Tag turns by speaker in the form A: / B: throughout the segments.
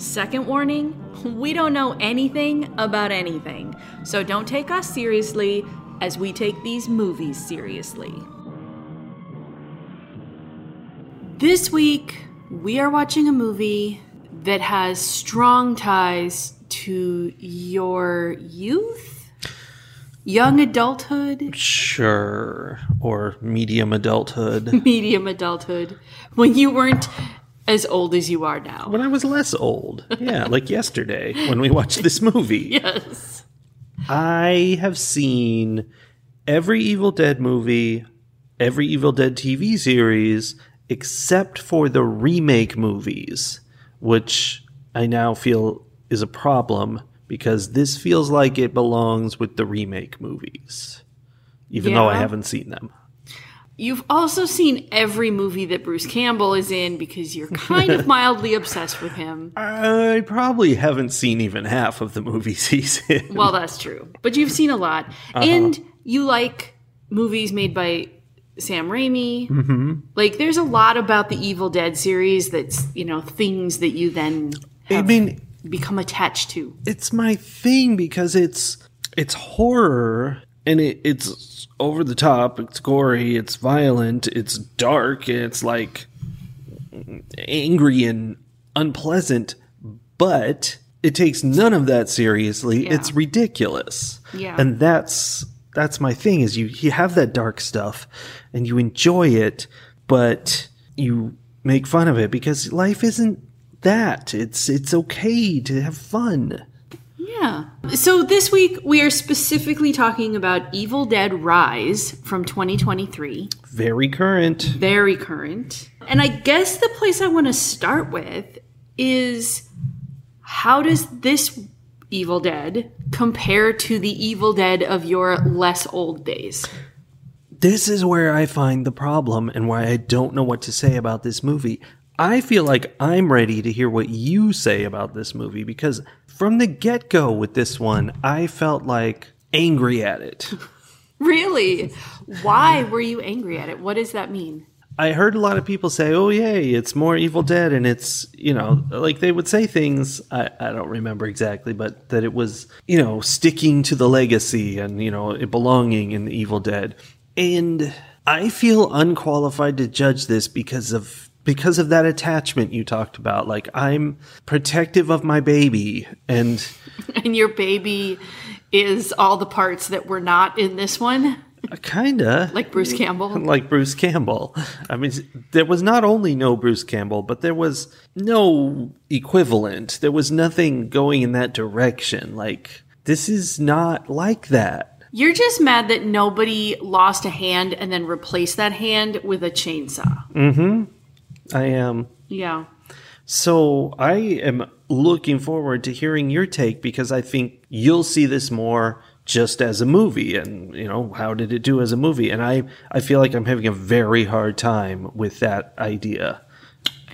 A: Second warning we don't know anything about anything, so don't take us seriously as we take these movies seriously. This week, we are watching a movie that has strong ties to your youth, young adulthood,
B: Sure. Or medium adulthood.
A: medium adulthood, when you weren't as old as you are now.
B: when I was less old. Yeah, like yesterday when we watched this movie.
A: Yes.
B: I have seen every Evil Dead movie, every Evil Dead TV series, except for the remake movies, which I now feel is a problem because this feels like it belongs with the remake movies, even though I haven't seen them.
A: You've also seen every movie that Bruce Campbell is in because you're kind of mildly obsessed with him.
B: I probably haven't seen even half of the movies he's in.
A: Well, that's true. But you've seen a lot.
B: Uh-huh.
A: And you like movies made by Sam Raimi. Mm-hmm. Like, there's a lot about the Evil Dead series that's, you know, things that you then
B: I mean,
A: become attached to.
B: it's my thing because it's it's horror and it, it's over the top it's gory it's violent it's dark it's like angry and unpleasant but it takes none of that seriously
A: Yeah.
B: it's ridiculous
A: Yeah.
B: and that's that's my thing is you you have that dark stuff and you enjoy it but you make fun of it because life isn't that it's it's okay to have fun
A: Yeah. So this week we are specifically talking about Evil Dead Rise from 2023.
B: very current.
A: very current. And I guess the place I want to start with is how does this Evil Dead compare to the Evil Dead of your less old days?
B: This is where I find the problem and why I don't know what to say about this movie. I feel like I'm ready to hear what you say about this movie because from the get go with this one, I felt like angry at it.
A: Really? Why were you angry at it? What does that mean?
B: I heard a lot of people say, oh, yay, it's more Evil Dead. And it's, you know, like they would say things, I, I don't remember exactly, but that it was, you know, sticking to the legacy and, you know, it belonging in the Evil Dead. And I feel unqualified to judge this because of. Because of that attachment you talked about. Like, I'm protective of my baby. And
A: And your baby is all the parts that were not in this one,
B: kinda.
A: like Bruce Campbell.
B: like Bruce Campbell. I mean, there was not only no Bruce Campbell, but there was no equivalent. There was nothing going in that direction. Like, this is not like that.
A: You're just mad that nobody lost a hand and then replaced that hand with a chainsaw. Mm-hmm.
B: I am.
A: Yeah.
B: So I am looking forward to hearing your take because I think you'll see this more just as a movie and you know how did it do as a movie and I I feel like I'm having a very hard time with that idea.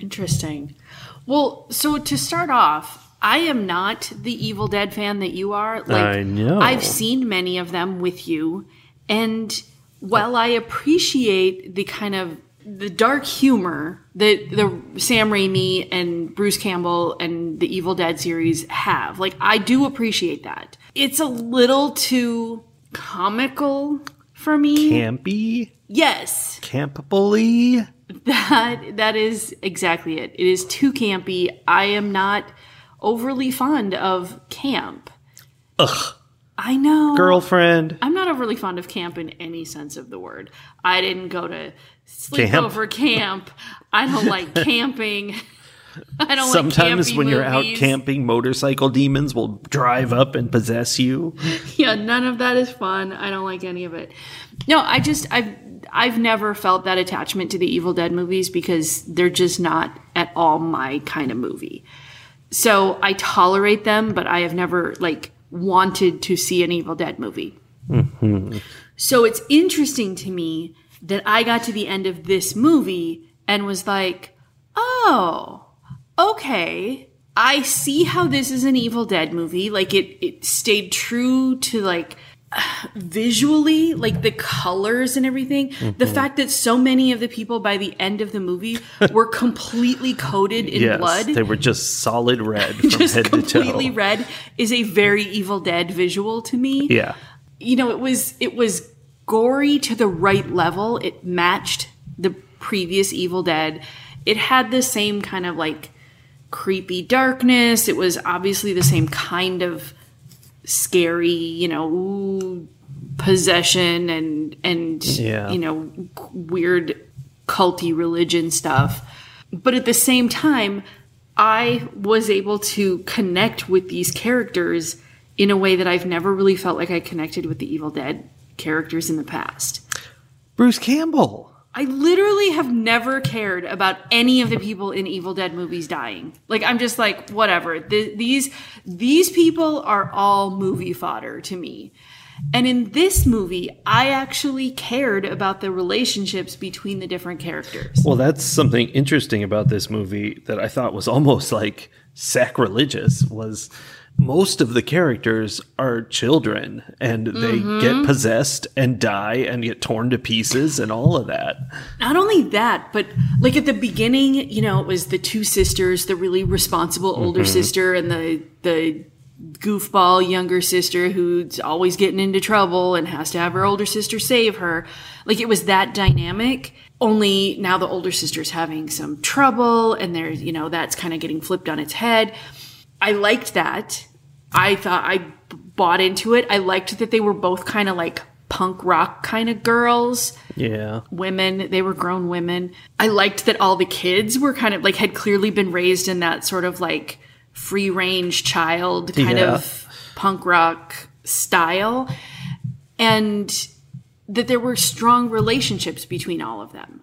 A: Interesting. Well, so to start off, I am not the Evil Dead fan that you are. Like
B: I know.
A: I've seen many of them with you, and while I appreciate the kind of the dark humor that the Sam Raimi and Bruce Campbell and the Evil Dead series have, like I do appreciate that. It's a little too comical for me.
B: Campy,
A: Yes.
B: campably.
A: That that is exactly it. It is too campy. I am not overly fond of camp.
B: Ugh.
A: I know.
B: Girlfriend.
A: I'm not overly fond of camp in any sense of the word. I didn't go to sleepover camp. I don't like camping. I don't
B: Sometimes
A: like
B: when you're out camping, motorcycle demons will drive up and possess you.
A: yeah, none of that is fun. I don't like any of it. No, I just I've I've never felt that attachment to the Evil Dead movies because they're just not at all my kind of movie. So I tolerate them, but I have never like wanted to see an Evil Dead movie. Mm-hmm. So it's interesting to me that I got to the end of this movie and was like, oh, okay. I see how this is an Evil Dead movie. Like it, it stayed true to like visually, like the colors and everything. The mm-hmm. fact that so many of the people by the end of the movie were completely coated in
B: yes,
A: blood
B: they were just solid red from
A: just
B: head to
A: completely red is a very Evil Dead visual to me.
B: Yeah,
A: You know, it was it was gory to the right level. It matched the previous Evil Dead. It had the same kind of like creepy darkness. It was obviously the same kind of scary, you know, ooh, possession and and
B: Yeah.
A: you know weird culty religion stuff. But at the same time, I was able to connect with these characters in a way that I've never really felt like I connected with the Evil Dead characters in the past.
B: Bruce Campbell.
A: I literally have never cared about any of the people in Evil Dead movies dying. Like I'm just like whatever. Th- these these people are all movie fodder to me. And in this movie, I actually cared about the relationships between the different characters.
B: Well, that's something interesting about this movie that I thought was almost like sacrilegious was most of the characters are children and they
A: Mm-hmm.
B: get possessed and die and get torn to pieces and all of that.
A: Not only that, but like at the beginning, you know, it was the two sisters, the really responsible older sister and the the goofball younger sister who's always getting into trouble and has to have her older sister save her. Like it was that dynamic. Only now the older sister's having some trouble and there's, you know, that's kind of getting flipped on its head. I liked that. I thought I bought into it. I liked that they were both kind of like punk rock kind of girls
B: Yeah.
A: women they were grown women i liked that all the kids were kind of like had clearly been raised in that sort of like free range child kind
B: Yeah.
A: of punk rock style and that there were strong relationships between all of them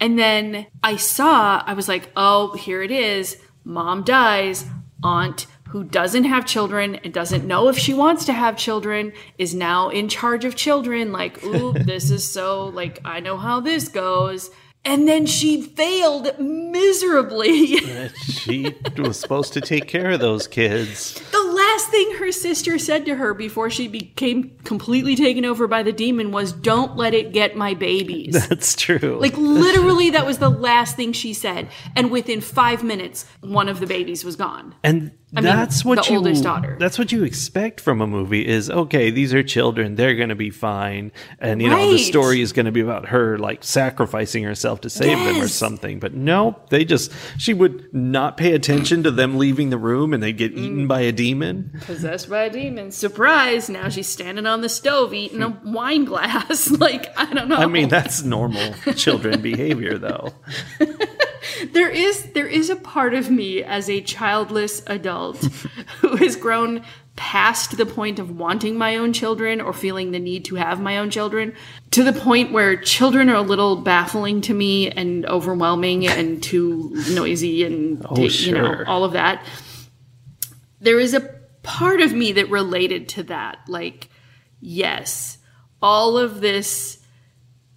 A: and then i saw i was like oh here it is mom dies aunt who doesn't have children and doesn't know if she wants to have children is now in charge of children like ooh this is so like i know how this goes and then she failed miserably
B: She was supposed to take care of those kids.
A: the last thing her sister said to her before she became completely taken over by the demon was don't let it get my babies
B: That's true.
A: Like literally, that was the last thing she said, and within five minutes, one of the babies was gone.
B: and
A: mean,
B: that's what
A: the
B: you
A: oldest daughter.
B: that's what you expect from a movie is okay these are children they're going to be fine and you know the story is going to be about her like sacrificing herself to save them or something but no they just she would not pay attention to them leaving the room and they get
A: Mm.
B: eaten by a demon
A: Possessed by a demon. Surprise! Now she's standing on the stove eating a wine glass. like I don't know.
B: i mean that's normal children behavior though
A: there is there is a part of me as a childless adult who has grown past the point of wanting my own children or feeling the need to have my own children to the point where children are a little baffling to me and overwhelming and too noisy and oh, ta- you know
B: sure.
A: all of that there is a part of me that related to that like yes all of this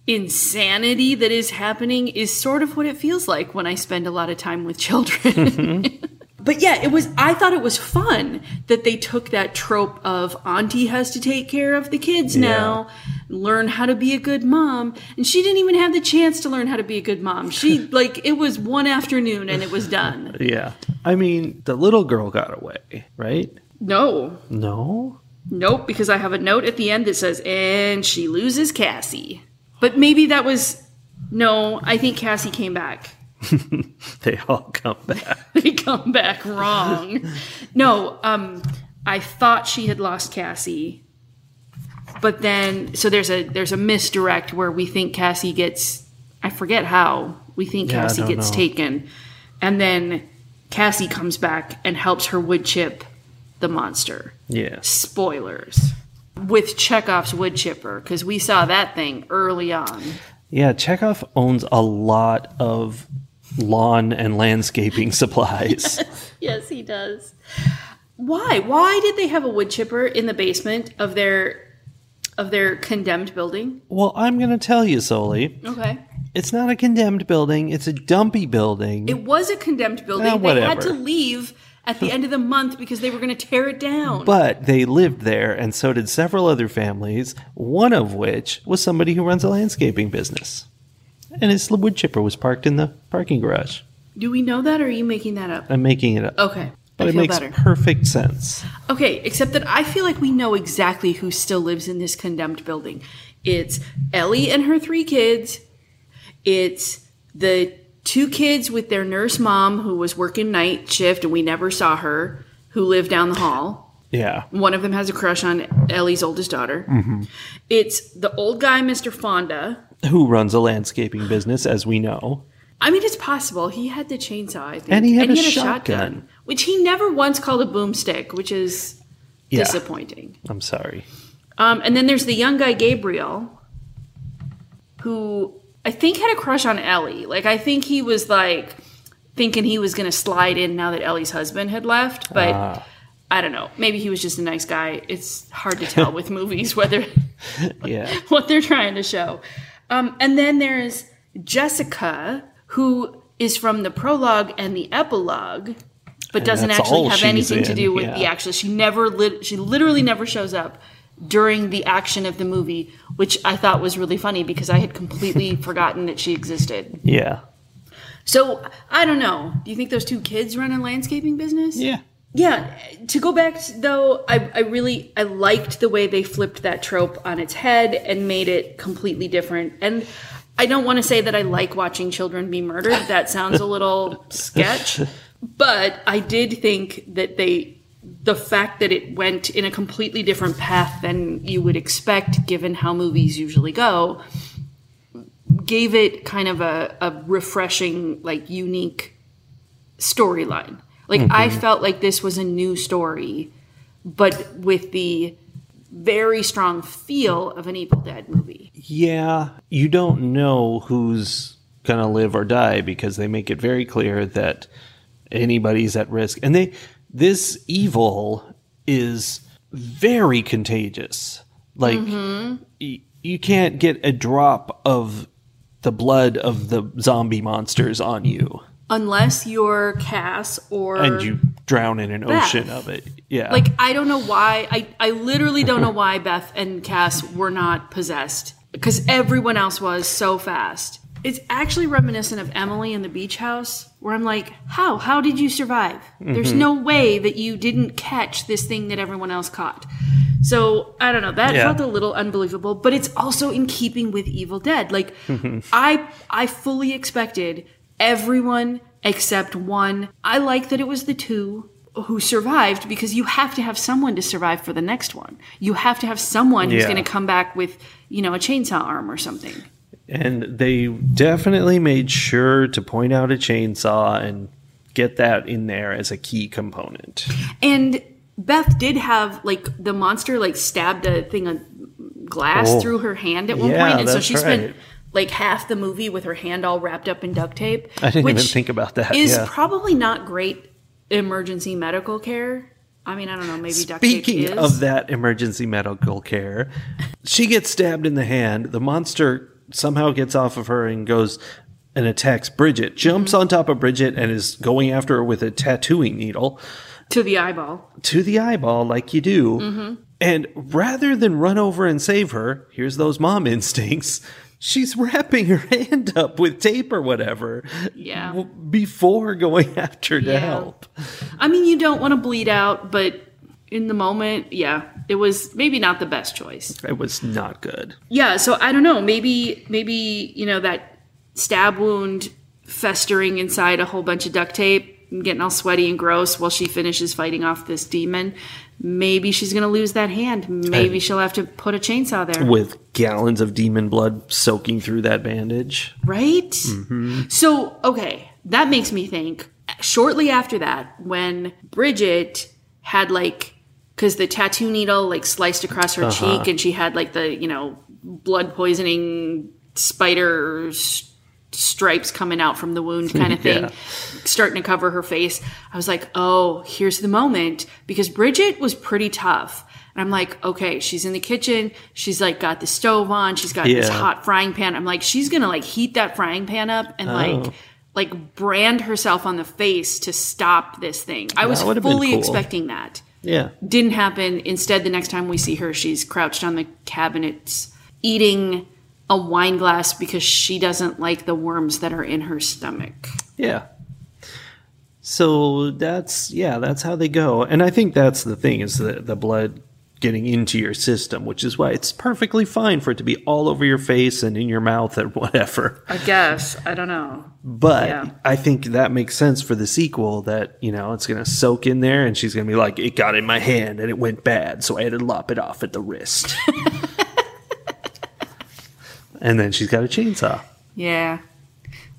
A: insanity that is happening is sort of what it feels like when I spend a lot of time with children. but yeah, it was I thought it was fun that they took that trope of auntie has to take care of the kids now, learn how to be a good mom, and she didn't even have the chance to learn how to be a good mom. She like it was one afternoon and it was done.
B: yeah i mean the little girl got away right
A: No.
B: no
A: Nope, because I have a note at the end that says, and she loses Cassie. But maybe that was. No, I think Cassie came back.
B: they all come back
A: They come back wrong. No, um, I thought she had lost Cassie. But then, so there's a there's a misdirect where we think Cassie gets, I forget how we think
B: Yeah,
A: Cassie gets
B: know.
A: taken, and then Cassie comes back and helps her wood chip the monster.
B: yeah
A: spoilers with Chekhov's wood chipper because we saw that thing early on.
B: Yeah, Chekhov owns a lot of lawn and landscaping supplies.
A: Yes, he does. Why? Why did they have a wood chipper in the basement of their of their condemned building?
B: Well, I'm going to tell you, Soli.
A: Okay.
B: It's not a condemned building. It's a dumpy building.
A: It was a condemned building.
B: Ah,
A: they had to leave at the end of the month because they were going to tear it down.
B: but they lived there, and so did several other families, one of which was somebody who runs a landscaping business. And his wood chipper was parked in the parking garage.
A: Do we know that or are you making that up?
B: I'm making it up.
A: Okay.
B: but
A: I
B: it makes
A: better.
B: perfect sense.
A: Okay, except that I feel like we know exactly who still lives in this condemned building. It's Ellie and her three kids. It's the two kids with their nurse mom who was working night shift and we never saw her, who lived down the hall.
B: Yeah.
A: One of them has a crush on Ellie's oldest daughter. It's the old guy, Mr. Fonda.
B: Who runs a landscaping business, as we know.
A: I mean, it's possible. He had the chainsaw, I think.
B: And he had a shotgun.
A: which he never once called a boomstick, which is
B: Yeah.
A: disappointing.
B: I'm sorry.
A: Um, and then there's the young guy Gabriel, who I think had a crush on Ellie. Like I think he was like thinking he was going to slide in now that Ellie's husband had left, but
B: Ah.
A: I don't know. Maybe he was just a nice guy. It's hard to tell with movies whether
B: Yeah.
A: what they're trying to show. Um, and then there's Jessica, who is from the prologue and the epilogue, but doesn't actually have anything to do with
B: yeah.
A: the actual. She never, lit, she literally never shows up during the action of the movie, which I thought was really funny because I had completely forgotten that she existed.
B: Yeah.
A: So I don't know. Do you think those two kids run a landscaping business?
B: Yeah.
A: Yeah, to go back though, I, I really I liked the way they flipped that trope on its head and made it completely different. And I don't want to say that I like watching children be murdered. That sounds a little sketch. But I did think that they the fact that it went in a completely different path than you would expect given how movies usually go gave it kind of a, a refreshing like unique storyline. Like I mm-hmm. felt like this was a new story, but with the very strong feel of an Evil Dead movie.
B: Yeah. You don't know who's going to live or die because they make it very clear that anybody's at risk. And they this evil is very contagious. Like mm-hmm. y- you can't get a drop of the blood of the zombie monsters on you
A: Unless you're Cass or
B: and you drown in an
A: Beth.
B: ocean of it. Yeah.
A: like I don't know why I I literally don't know why Beth and Cass were not possessed because everyone else was so fast. It's actually reminiscent of Emily in the beach house where I'm like, "How? How did you survive? There's
B: Mm-hmm.
A: no way that you didn't catch this thing that everyone else caught." So, I don't know, that
B: Yeah.
A: felt a little unbelievable, but it's also in keeping with Evil Dead. Like. I I fully expected everyone except one. I like that it was the two who survived because you have to have someone to survive for the next one. You have to have someone who's going to come back with, you know, a chainsaw arm or something.
B: And they definitely made sure to point out a chainsaw and get that in there as a key component.
A: And Beth did have like the monster like stabbed a thing of glass
B: Oh.
A: through her hand at one
B: Yeah,
A: point, and so she spent like half the movie with her hand all wrapped up in duct tape.
B: I didn't even think about that.
A: Is
B: yeah.
A: probably not great emergency medical care. I mean, I don't know. Maybe duct tape
B: Speaking
A: is.
B: of that emergency medical care, she gets stabbed in the hand. The monster somehow gets off of her and goes and attacks Bridget. Jumps
A: Mm-hmm.
B: on top of Bridget and is going after her with a tattooing needle
A: to the eyeball.
B: to the eyeball, like you do.
A: Mm-hmm.
B: And rather than run over and save her, here's those mom instincts. She's wrapping her hand up with tape or whatever
A: Yeah.
B: before going after to
A: Yeah.
B: help.
A: I mean, you don't want to bleed out, but in the moment, yeah, it was maybe not the best choice.
B: It was not good.
A: Yeah, so I don't know. Maybe maybe you know that stab wound festering inside a whole bunch of duct tape and getting all sweaty and gross while she finishes fighting off this demon. Maybe she's gonna lose that hand. Maybe she'll have to put a chainsaw there.
B: With gallons of demon blood soaking through that bandage.
A: Right?
B: Mm-hmm.
A: So, okay, that makes me think shortly after that, when Bridget had like, because the tattoo needle like sliced across her
B: Uh-huh.
A: cheek and she had like the, you know, blood poisoning spider s- stripes coming out from the wound kind of thing
B: Yeah.
A: starting to cover her face i was like oh here's the moment because bridget was pretty tough and i'm like okay she's in the kitchen she's like got the stove on she's got this hot frying pan i'm like she's gonna like heat that frying pan up and
B: Oh.
A: like like brand herself on the face to stop this thing i was fully
B: cool.
A: expecting that
B: Yeah.
A: didn't happen. Instead, the next time we see her, she's crouched on the cabinets eating a wine glass because she doesn't like the worms that are in her stomach.
B: Yeah. So that's yeah, that's how they go. And I think that's the thing is the the blood getting into your system, which is why it's perfectly fine for it to be all over your face and in your mouth and whatever.
A: I guess. I don't know.
B: But
A: Yeah.
B: I think that makes sense for the sequel that, you know, it's going to soak in there and she's going to be like, it got in my hand and it went bad, so I had to lop it off at the wrist. and then she's got a chainsaw.
A: Yeah.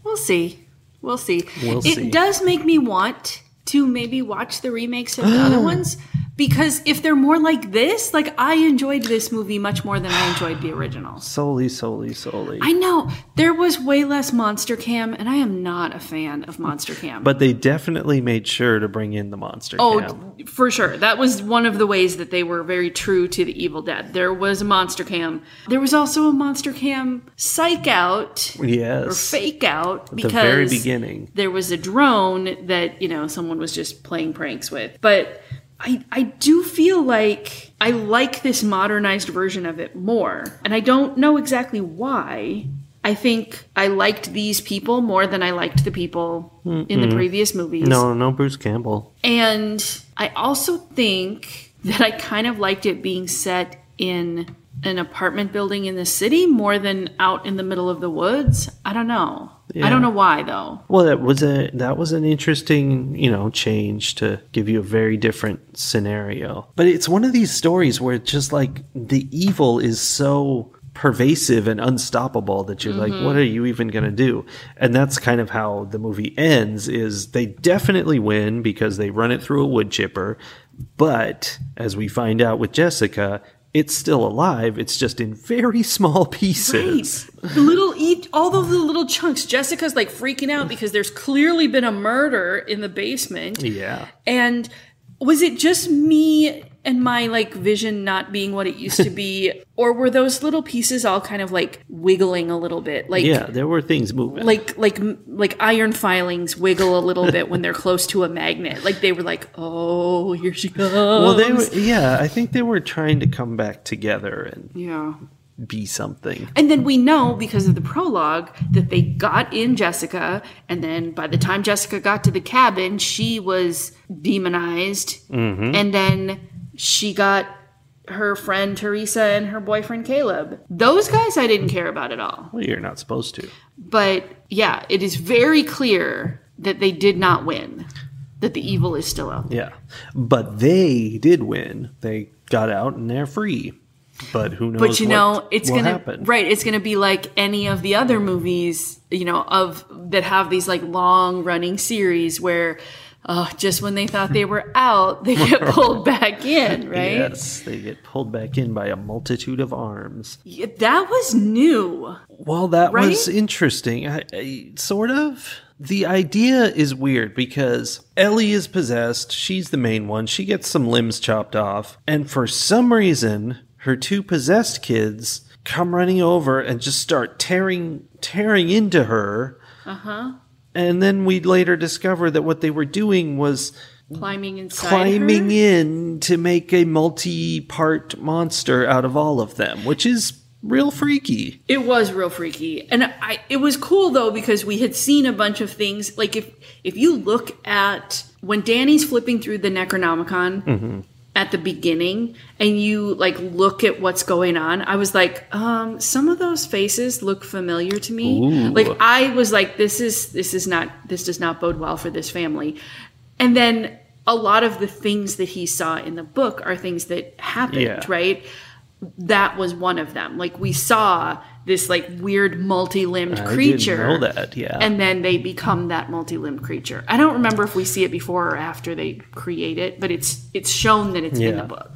A: We'll see. We'll see.
B: We'll
A: it
B: see.
A: does make me want to maybe watch the remakes of the other ones because if they're more like this, like I enjoyed this movie much more than I enjoyed the original.
B: Soli, Soli, Soli.
A: I know there was way less Monster Cam, and I am not a fan of Monster Cam.
B: but they definitely made sure to bring in the monster
A: Oh,
B: cam.
A: for sure. That was one of the ways that they were very true to the Evil Dead. There was a monster cam. There was also a monster cam psych out or
B: Yes.
A: fake out because
B: the very beginning.
A: there was a drone that, you know, someone was just playing pranks with. But I I do feel like I like this modernized version of it more. And I don't know exactly why. I think I liked these people more than I liked the people in the previous movies.
B: No, no Bruce Campbell.
A: And I also think that I kind of liked it being set in an apartment building in the city more than out in the middle of the woods. I don't know. I don't know why though.
B: Well, that was a that was an interesting, you know, change to give you a very different scenario. But it's one of these stories where it's just like the evil is so pervasive and unstoppable that you're like what mm-hmm. are you even going to do? And that's kind of how the movie ends is they definitely win because they run it through a wood chipper, but as we find out with Jessica, it's still alive. It's just in very small pieces.
A: Right. The little eat all of the little chunks. Jessica's like freaking out because there's clearly been a murder in the basement.
B: Yeah.
A: And was it just me and my like vision not being what it used to be or were those little pieces all kind of like wiggling a little bit? Like
B: Yeah, there were things moving.
A: like like like iron filings wiggle a little bit when they're close to a magnet. Like they were like, "Oh, here she comes."
B: Well, they were, yeah, I think they were trying to come back together and
A: yeah.
B: be something.
A: And then we know because of the prologue that they got in Jessica, and then by the time Jessica got to the cabin, she was demonized, mm-hmm. and then she got her friend Teresa and her boyfriend Caleb. Those guys I didn't care about at all.
B: Well, you're not supposed to.
A: But yeah, it is very clear that they did not win. That the evil is still out. there.
B: Yeah. But they did win. They got out and they're free. But who knows
A: but you
B: what
A: know it's gonna
B: happen.
A: right it's gonna be like any of the other movies you know of that have these like long running series where uh, just when they thought they were out they get pulled back in right
B: Yes, they get pulled back in by a multitude of arms.
A: Yeah, that was new
B: Well, that
A: Right?
B: was interesting. I, I, sort of. The idea is weird because Ellie is possessed. She's the main one. She gets some limbs chopped off. And for some reason, her two possessed kids come running over and just start tearing tearing into her.
A: uh-huh
B: And then we later discover that what they were doing was
A: climbing inside
B: climbing
A: her.
B: in to make a multi-part monster out of all of them, which is real freaky.
A: It was real freaky. And I it was cool though because we had seen a bunch of things like if if you look at when Danny's flipping through the Necronomicon mm-hmm. At the beginning and you like look at what's going on, I was like, um some of those faces look familiar to me.
B: Ooh.
A: Like I was like this is this is not this does not bode well for this family. And then a lot of the things that he saw in the book are things that happened,
B: Yeah.
A: right? that was one of them. Like we saw this like weird multi-limbed
B: I
A: creature.
B: know that, yeah.
A: And then they become that multi-limbed creature. I don't remember if we see it before or after they create it, but it's it's shown that it's in the book.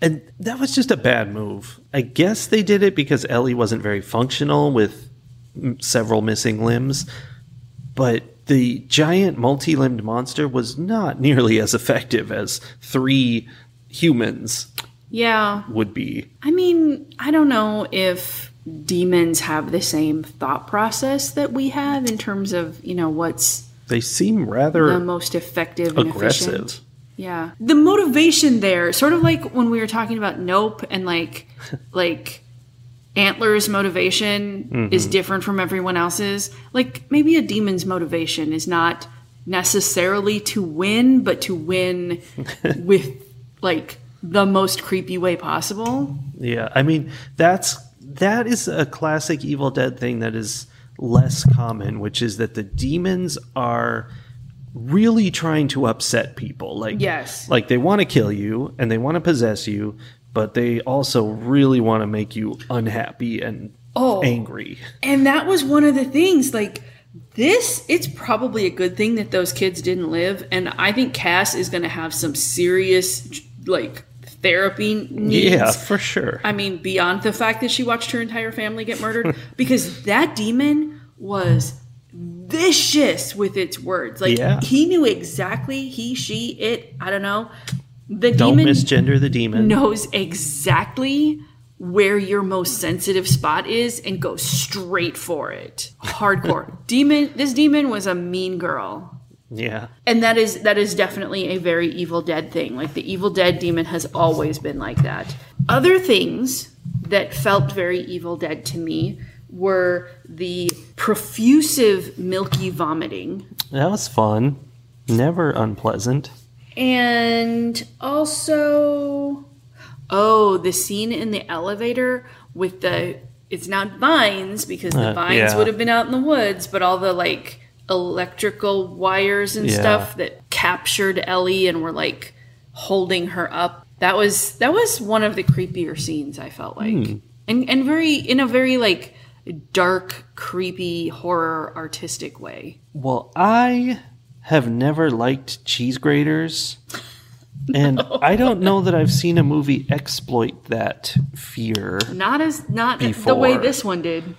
B: And that was just a bad move. I guess they did it because Ellie wasn't very functional with m- several missing limbs, but the giant multi-limbed monster was not nearly as effective as three humans
A: Yeah.
B: would be.
A: I mean, I don't know if demons have the same thought process that we have in terms of, you know, what's
B: They seem rather
A: the most effective and
B: aggressive.
A: efficient. Yeah. The motivation there, sort of like when we were talking about Nope and like like Antler's motivation mm-hmm. is different from everyone else's. Like maybe a demon's motivation is not necessarily to win, but to win with like the most creepy way possible.
B: Yeah, I mean that's that is a classic Evil Dead thing that is less common, which is that the demons are really trying to upset people. Like
A: Yes.
B: like they want to kill you and they want to possess you, but they also really want to make you unhappy and
A: Oh.
B: angry.
A: And that was one of the things, like this, it's probably a good thing that those kids didn't live. And I think Cass is going to have some serious, like, therapy needs.
B: Yeah, for sure.
A: I mean, beyond the fact that she watched her entire family get murdered, because that demon was vicious with its words. Like,
B: Yeah.
A: he knew exactly, he, she, it, I don't know. The
B: Don't
A: demon
B: misgender the demon.
A: knows exactly where your most sensitive spot is and goes straight for it. Hardcore. demon this demon was a mean girl.
B: Yeah.
A: And that is that is definitely a very Evil Dead thing. Like the Evil Dead demon has always been like that. Other things that felt very Evil Dead to me were the profusive milky vomiting
B: That was fun. Never unpleasant.
A: And also, oh, the scene in the elevator with the it's not vines because the
B: Uh,
A: vines
B: yeah.
A: would have been out in the woods, but all the like electrical wires and
B: Yeah.
A: stuff that captured Ellie and were like holding her up. That was that was one of the creepier scenes I felt like.
B: Hmm.
A: And and very in a very like dark, creepy horror artistic way.
B: Well, I have never liked cheese graters. And I don't know that I've seen a movie exploit that fear.
A: Not as not the way this one did.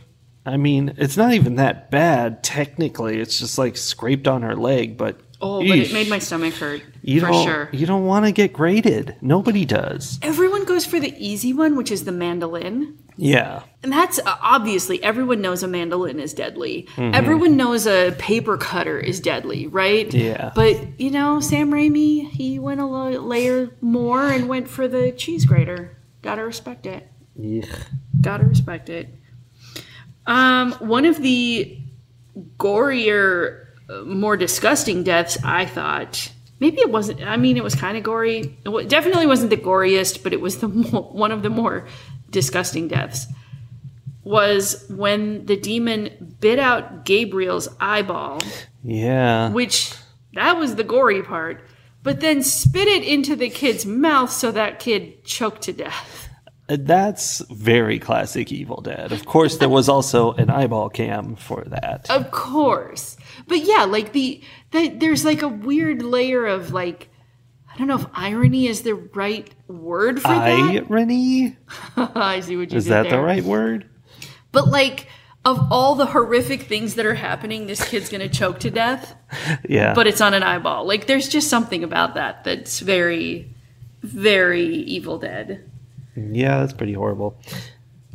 B: I mean, it's not even that bad technically. It's just like scraped on her leg, but
A: Oh, but it made my stomach hurt
B: you
A: for
B: don't,
A: sure.
B: You don't want to get graded. Nobody does.
A: Everyone goes for the easy one, which is the mandolin.
B: Yeah.
A: And that's uh, obviously everyone knows a mandolin is deadly.
B: Mm-hmm.
A: Everyone knows a paper cutter is deadly, right?
B: Yeah.
A: But, you know, Sam Raimi, he went a layer more and went for the cheese grater. Gotta respect it.
B: Ugh.
A: Gotta respect it. Um, one of the gorier, more disgusting deaths, I thought. Maybe it wasn't. I mean, it was kind of gory. It definitely wasn't the goriest, but it was the mo- one of the more disgusting deaths. Was when the demon bit out Gabriel's eyeball,
B: Yeah.
A: which that was the gory part, but then spit it into the kid's mouth so that kid choked to death.
B: That's very classic Evil Dead. Of course, there was also an eyeball cam for that.
A: Of course. But yeah, like the, the there's like a weird layer of like I don't know if irony is the right word for that.
B: Irony?
A: I see what you
B: Is that the right word?
A: But like of all the horrific things that are happening, this kid's gonna choke to death,
B: Yeah.
A: but it's on an eyeball. Like there's just something about that that's very, very Evil Dead.
B: Yeah, that's pretty horrible.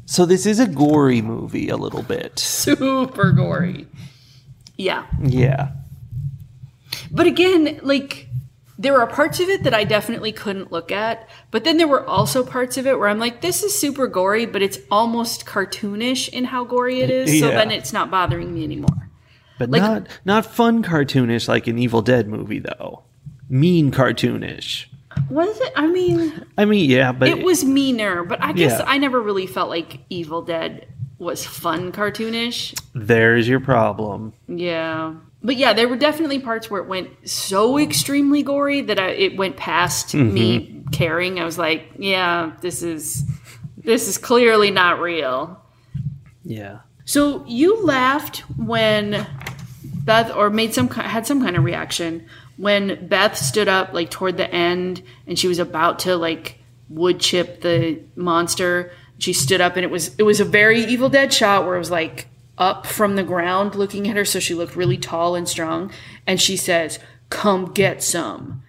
B: So this is a gory movie a little bit.
A: Super gory. Yeah.
B: Yeah.
A: But again, like there are parts of it that I definitely couldn't look at, but then there were also parts of it where I'm like, this is super gory, but it's almost cartoonish in how gory it is, so
B: Yeah.
A: then it's not bothering me anymore.
B: But
A: Like-
B: not not fun cartoonish like an Evil Dead movie though. Mean cartoonish.
A: Was it? I mean,
B: I mean, yeah, but
A: it was meaner, but I guess
B: Yeah.
A: I never really felt like Evil Dead was fun cartoonish.
B: there's your problem.
A: Yeah. But yeah, there were definitely parts where it went so extremely gory that I, it went past me mm-hmm. caring. I was like, yeah, this is this is clearly not real.
B: Yeah.
A: So you laughed when Beth or made some had some kind of reaction when Beth stood up like toward the end and she was about to like wood chip the monster. She stood up and it was it was a very Evil Dead shot where it was like up from the ground looking at her, so she looked really tall and strong. And she says, Come get some.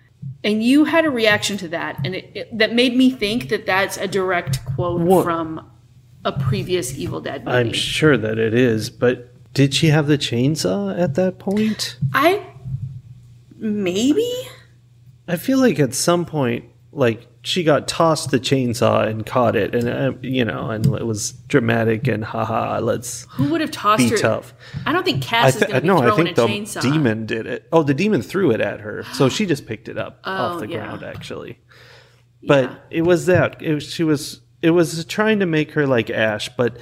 A: And you had a reaction to that, and it, it, that made me think that that's a direct quote
B: What?
A: from a previous Evil Dead movie.
B: I'm sure that it is, but did she have the chainsaw at that point?
A: I maybe
B: I feel like at some point, like she got tossed the chainsaw and caught it, and uh, you know, and it was dramatic and haha, let's
A: who would have tossed
B: be
A: her?
B: tough.
A: I don't think
B: I
A: Cass is going to be
B: no, I think
A: a
B: the
A: chainsaw.
B: demon did it. Oh, the demon threw it at her, so she just picked it up off the
A: yeah.
B: ground, actually. But
A: Yeah.
B: it was that it was, she was it was trying to make her like Ash, but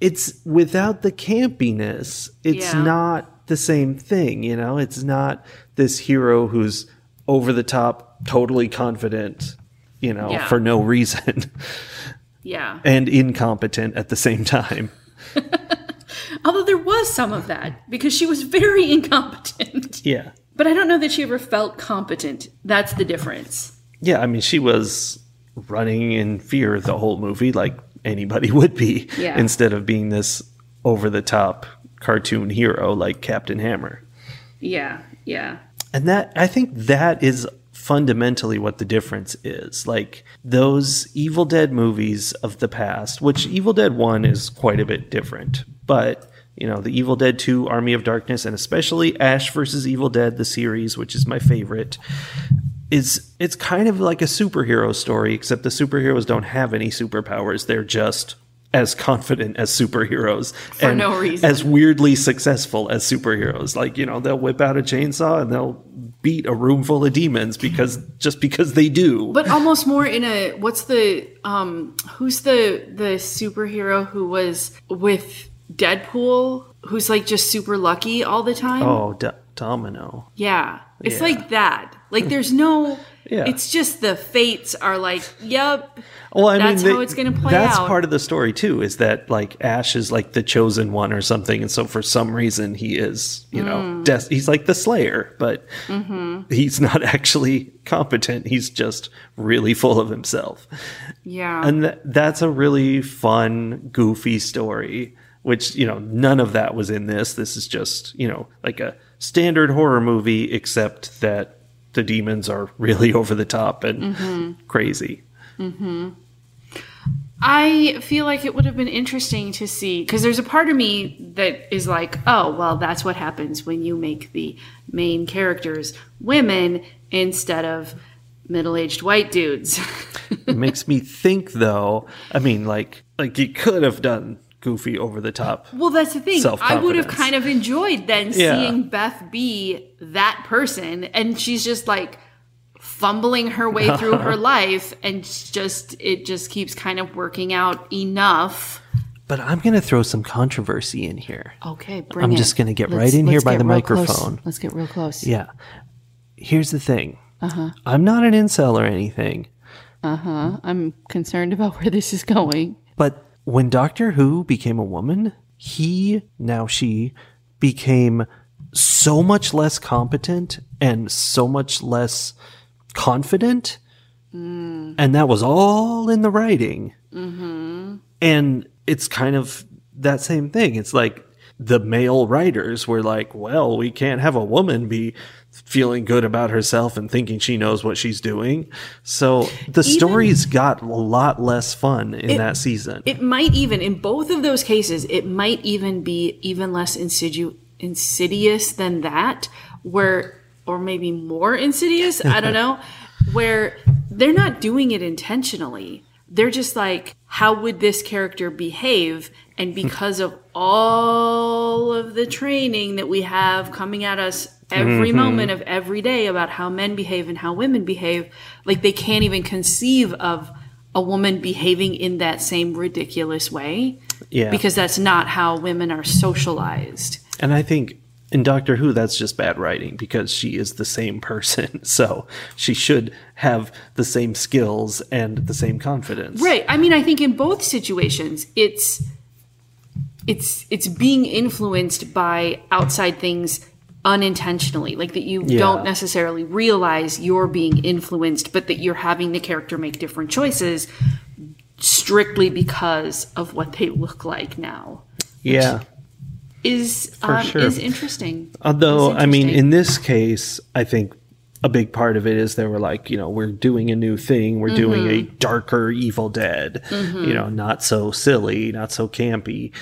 B: it's without the campiness. It's
A: Yeah.
B: not the same thing, you know. It's not this hero who's over the top, totally confident, you know,
A: Yeah.
B: for no reason,
A: Yeah.
B: and incompetent at the same time.
A: Although there was some of that because she was very incompetent.
B: Yeah.
A: But I don't know that she ever felt competent. That's the difference.
B: Yeah, I mean, she was running in fear the whole movie, like anybody would be,
A: Yeah.
B: instead of being this over the top cartoon hero like Captain Hammer.
A: Yeah. Yeah.
B: And that, I think that is fundamentally what the difference is. Like those Evil Dead movies of the past, which Evil Dead 1 is quite a bit different, but. You know, the Evil Dead 2 Army of Darkness, and especially Ash versus Evil Dead, the series, which is my favorite, is it's kind of like a superhero story, except the superheroes don't have any superpowers. They're just as confident as superheroes
A: For no reason.
B: as weirdly successful as superheroes. Like, you know, they'll whip out a chainsaw and they'll beat a room full of demons because just because they do.
A: But almost more in a what's the um who's the the superhero who was with Deadpool who's like just super lucky all the time?
B: oh, D- Domino.
A: Yeah. It's
B: Yeah.
A: like that. Like there's no
B: Yeah.
A: it's just the fates are like, yep.
B: Well, I
A: That's
B: mean,
A: how it's gonna play
B: That's
A: out.
B: part of the story too. Is that like Ash is like the chosen one or something, and so for some reason he is, you
A: Mm.
B: know, des- he's like the Slayer, but
A: Mm-hmm.
B: he's not actually competent. He's just really full of himself,
A: Yeah.
B: and th- that's a really fun, goofy story. Which you know, none of that was in this. This is just you know like a standard horror movie, except that the demons are really over the top and
A: Mm-hmm.
B: crazy.
A: I feel like it would have been interesting to see because there's a part of me that is like, oh, well, that's what happens when you make the main characters women instead of middle aged white dudes.
B: it makes me think though i mean like like you could have done goofy over the top
A: well, that's the thing. I would have kind of enjoyed then
B: Yeah.
A: seeing Beth be that person and she's just like fumbling her way through her life and just it just keeps kind of working out enough.
B: but i'm gonna throw some controversy in here
A: Okay, bring
B: I'm
A: it.
B: just gonna get
A: Let's-
B: right in here by the
A: real close.
B: microphone.
A: Let's get real close.
B: yeah here's the thing Uh-huh. i'm not an incel or anything Uh huh.
A: I'm concerned about where this is going.
B: but when doctor who became a woman he now she became so much less competent and so much less confident. Mm. And that was all in the writing. Mm-hmm. And it's kind of that same thing. It's like the male writers were like well we can't have a woman be feeling good about herself and thinking she knows what she's doing so the stories got a lot less fun in that season
A: It might even, in both of those cases, it might even be even less insidious than that, where, or maybe more insidious, I don't know, where they're not doing it intentionally. They're just like, how would this character behave? And because of all of the training that we have coming at us every mm-hmm. moment of every day about how men behave and how women behave, like they can't even conceive of a woman behaving in that same ridiculous way
B: yeah
A: because that's not how women are socialized.
B: And I think in Doctor Who, that's just bad writing because she is the same person. So she should have the same skills and the same confidence.
A: Right. I mean, I think in both situations, it's it's it's being influenced by outside things unintentionally, like that you
B: Yeah.
A: don't necessarily realize you're being influenced, but that you're having the character make different choices strictly because of what they look like now.
B: Yeah.
A: is um,
B: sure.
A: is interesting.
B: Although,
A: It's
B: I mean, in this case, I think a big part of it is they were like, you know, we're doing a new thing. We're doing a
A: Mm-hmm.
B: darker Evil Dead, you know, not so silly, not so campy.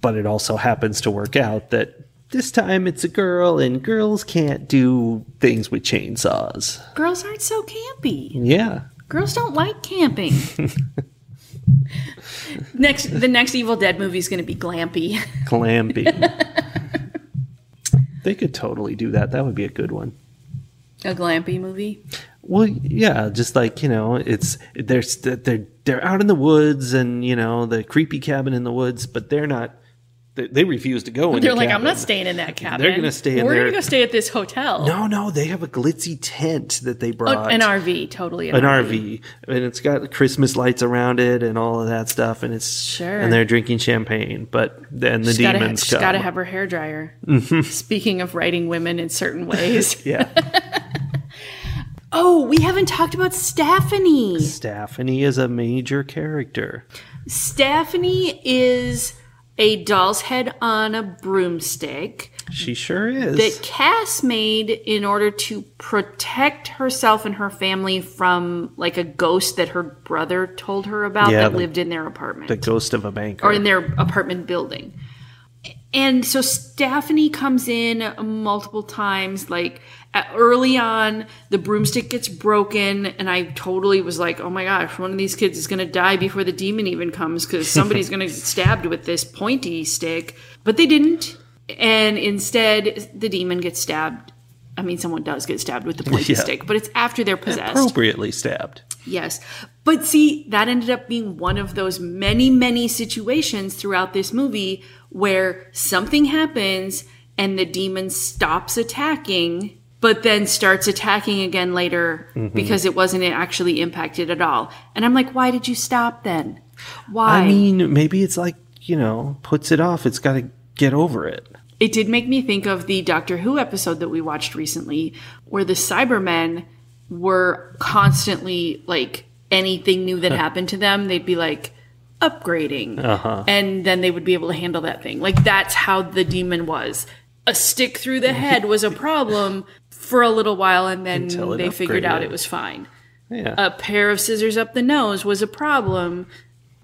B: But it also happens to work out that this time it's a girl and girls can't do things with chainsaws.
A: girls aren't so campy.
B: Yeah.
A: Girls don't like camping. next, the next Evil Dead movie is going to be glampy.
B: Glampy. they could totally do that. That would be a good one.
A: A glampy movie.
B: Well, yeah, just like you know, it's they're they're they're out in the woods and you know the creepy cabin in the woods, but they're not. They, they refuse to go in.
A: They're
B: the
A: like, I'm not staying in that cabin.
B: They're gonna stay in
A: We're gonna go stay at this hotel.
B: No, no, they have a glitzy tent that they
A: Oh,
B: brought.
A: an RV, totally an,
B: an RV, and it's got Christmas lights around it and all of that stuff, and it's
A: Sure.
B: And they're drinking champagne, but then the
A: She's gotta,
B: demons
A: she's
B: come.
A: got to have her hair dryer.
B: Mm-hmm.
A: Speaking of writing women in certain ways.
B: yeah,
A: oh, we haven't talked about Stephanie.
B: Stephanie is a major character.
A: Stephanie is a doll's head on a broomstick
B: She sure is.
A: that Cass made in order to protect herself and her family from like a ghost that her brother told her about
B: Yeah,
A: that
B: the-
A: lived in their apartment.
B: the ghost of a banker.
A: or in their apartment building. And so Stephanie comes in multiple times. Like early on, the broomstick gets broken, and I totally was like, "Oh my gosh, one of these kids is going to die before the demon even comes because somebody's going to get stabbed with this pointy stick." But they didn't, and instead, the demon gets stabbed. I mean, someone does get stabbed with the pointy
B: Yeah.
A: stick, but it's after they're possessed.
B: appropriately stabbed.
A: Yes. But see, that ended up being one of those many, many situations throughout this movie where something happens and the demon stops attacking, but then starts attacking again later
B: Mm-hmm.
A: because it wasn't actually impacted at all. And I'm like, why did you stop then? Why?
B: I mean, maybe it's like, you know, puts it off. It's got to get over it.
A: it did make me think of the Doctor Who episode that we watched recently, where the Cybermen were constantly like anything new that happened to them, they'd be like upgrading,
B: Uh-huh.
A: and then they would be able to handle that thing. Like that's how the demon was. A stick through the head was a problem for a little while, and then they figured out it was fine.
B: Yeah.
A: A pair of scissors up the nose was a problem,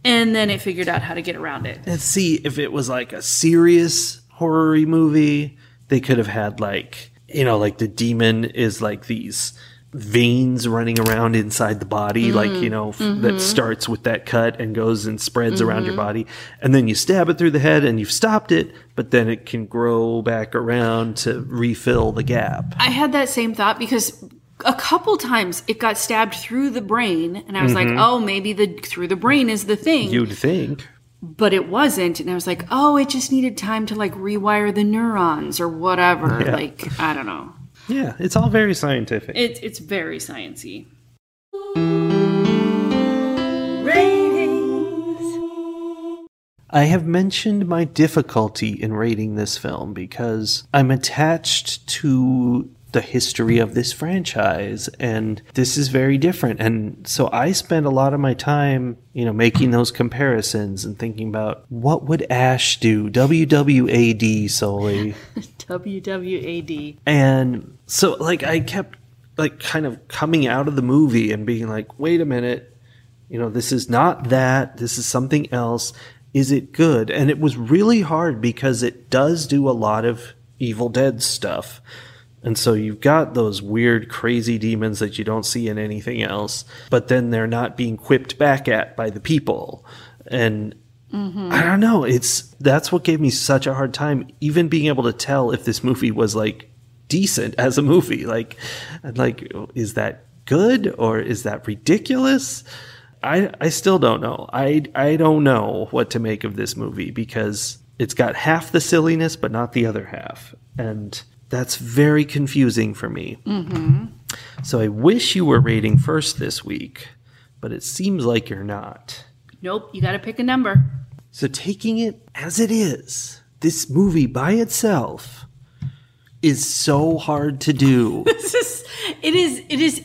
A: and then it figured out how to get around it.
B: Let's see if it was like a serious horror movie, they could have had like, you know, like the demon is like these veins running around inside the body, mm-hmm. like, you know, f- that mm-hmm. starts with that cut and goes and spreads around your mm-hmm. body. And then you stab it through the head and you've stopped it, but then it can grow back around to refill the gap.
A: I had that same thought because a couple times it got stabbed through the brain, and I was like, oh, maybe the through the brain is the thing,
B: You'd think.
A: but it wasn't. And I was like, oh, it just needed time to like rewire the neurons or whatever.
B: Yeah.
A: Like, I don't know.
B: Yeah, it's all very scientific.
A: It, it's very sciency.
B: I have mentioned my difficulty in rating this film because I'm attached to the history of this franchise and this is very different and so I spend a lot of my time, you know, making those comparisons and thinking about what would Ash do? WWAD Soli.
A: WWAD.
B: And so like I kept like kind of coming out of the movie and being like, wait a minute, you know, this is not that, this is something else. Is it good? And it was really hard because it does do a lot of Evil Dead stuff. And so you've got those weird, crazy demons that you don't see in anything else, but then they're not being quipped back at by the people. And mm-hmm. I don't know. It's that's what gave me such a hard time, even being able to tell if this movie was like decent as a movie. Like, like is that good or is that ridiculous? I I still don't know. I I don't know what to make of this movie because it's got half the silliness but not the other half, and that's very confusing for me. Mm-hmm. So I wish you were rating first this week, but it seems like you're not.
A: Nope, you got to pick a number.
B: So taking it as it is, this movie by itself is so hard to do.
A: This is, it is, it is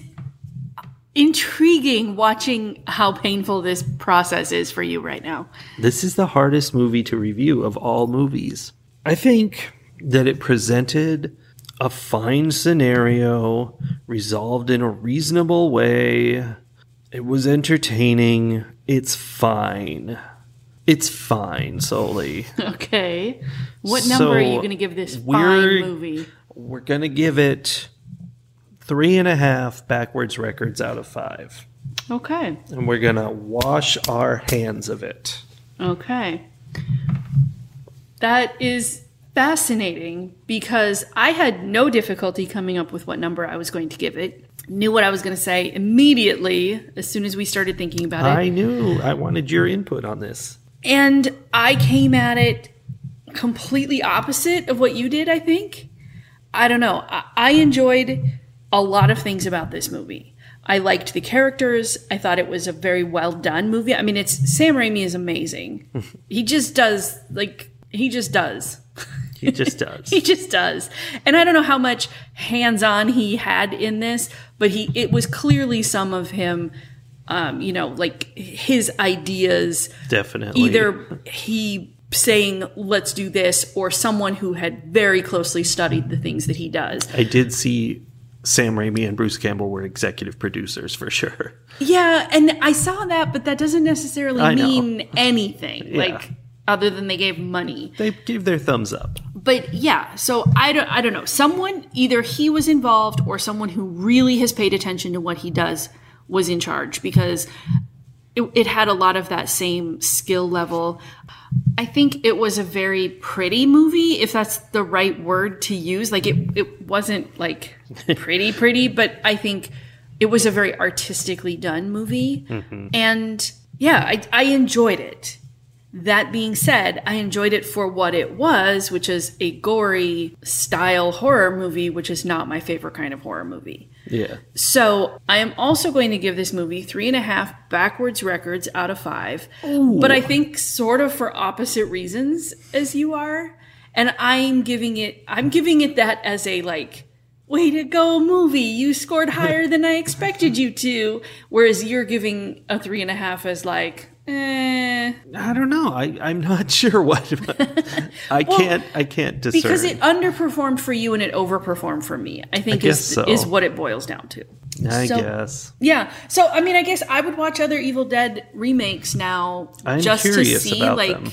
A: intriguing watching how painful this process is for you right now.
B: this is the hardest movie to review of all movies. I think that it presented a fine scenario resolved in a reasonable way. It was entertaining. It's fine. It's fine, Soli.
A: Okay. What number
B: So,
A: are you going to give this fine movie?
B: We're going to give it three and a half backwards records out of five.
A: Okay.
B: And we're going to wash our hands of it.
A: Okay. That is fascinating because I had no difficulty coming up with what number I was going to give it. Knew what I was going to say immediately as soon as we started thinking about it.
B: I knew I wanted your input on this.
A: And I came at it completely opposite of what you did, I think. I don't know. I, I enjoyed a lot of things about this movie. I liked the characters. I thought it was a very well done movie. I mean, it's Sam Raimi is amazing. he just does like he just does.
B: He just does.
A: He just does. And I don't know how much hands-on he had in this, but he it was clearly some of him um, you know, like his ideas
B: Definitely.
A: either he saying let's do this or someone who had very closely studied the things that he does
B: I did see Sam Raimi and Bruce Campbell were executive producers for sure.
A: yeah and i saw that but that doesn't necessarily mean anything
B: Yeah.
A: like other than they gave money
B: They gave their thumbs up.
A: But yeah so i don't i don't know. Someone either he was involved or someone who really has paid attention to what he does was in charge because it, it had a lot of that same skill level. I think it was a very pretty movie if that's the right word to use. Like it, it wasn't like pretty pretty but i think it was a very artistically done movie. Mm-hmm. And yeah I, I enjoyed it that being said, I enjoyed it for what it was, which is a gory style horror movie, which is not my favorite kind of horror movie.
B: Yeah.
A: So I am also going to give this movie three and a half backwards records out of five. But I think sort of for opposite reasons as you are. And I'm giving it I'm giving it that as a like way to go movie. You scored higher than I expected you to. Whereas you're giving a three and a half as like, eh.
B: I don't know. I, I'm not sure what. I can't. I can't discern.
A: Because it underperformed for you and it overperformed for me. I think
B: guess
A: is
B: so.
A: is what it boils down to.
B: I
A: so-
B: guess.
A: Yeah. So I mean, I guess I would watch other Evil Dead remakes now
B: I'm
A: just to see like
B: them.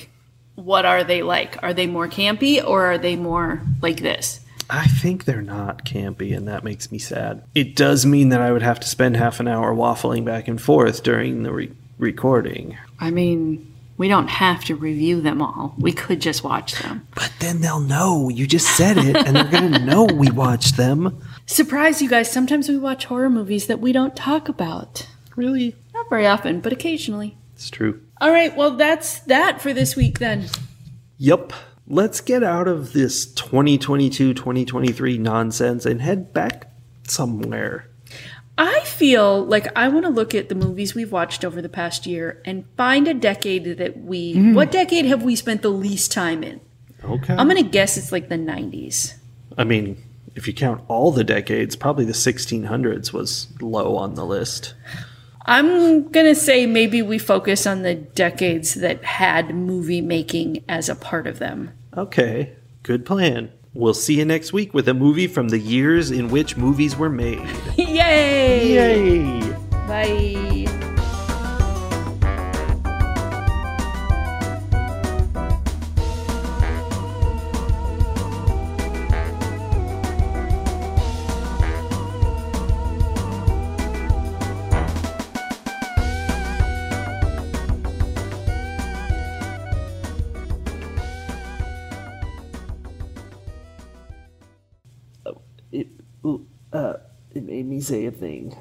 A: what are they like? Are they more campy or are they more like this?
B: I think they're not campy, and that makes me sad. It does mean that I would have to spend half an hour waffling back and forth during the re- recording.
A: I mean, we don't have to review them all. We could just watch them.
B: But then they'll know. You just said it, and they're going to know we watched them.
A: Surprise you guys, sometimes we watch horror movies that we don't talk about.
B: Really?
A: Not very often, but occasionally.
B: It's true.
A: All right, well that's that for this week then.
B: Yep. Let's get out of this 2022 2023 nonsense and head back somewhere.
A: I feel like I want to look at the movies we've watched over the past year and find a decade that we. Mm. What decade have we spent the least time in?
B: Okay.
A: I'm going to guess it's like the 90s.
B: I mean, if you count all the decades, probably the 1600s was low on the list.
A: I'm going to say maybe we focus on the decades that had movie making as a part of them.
B: Okay, good plan. We'll see you next week with a movie from the years in which movies were made.
A: Yay!
B: Yay!
A: Bye.
B: A thing.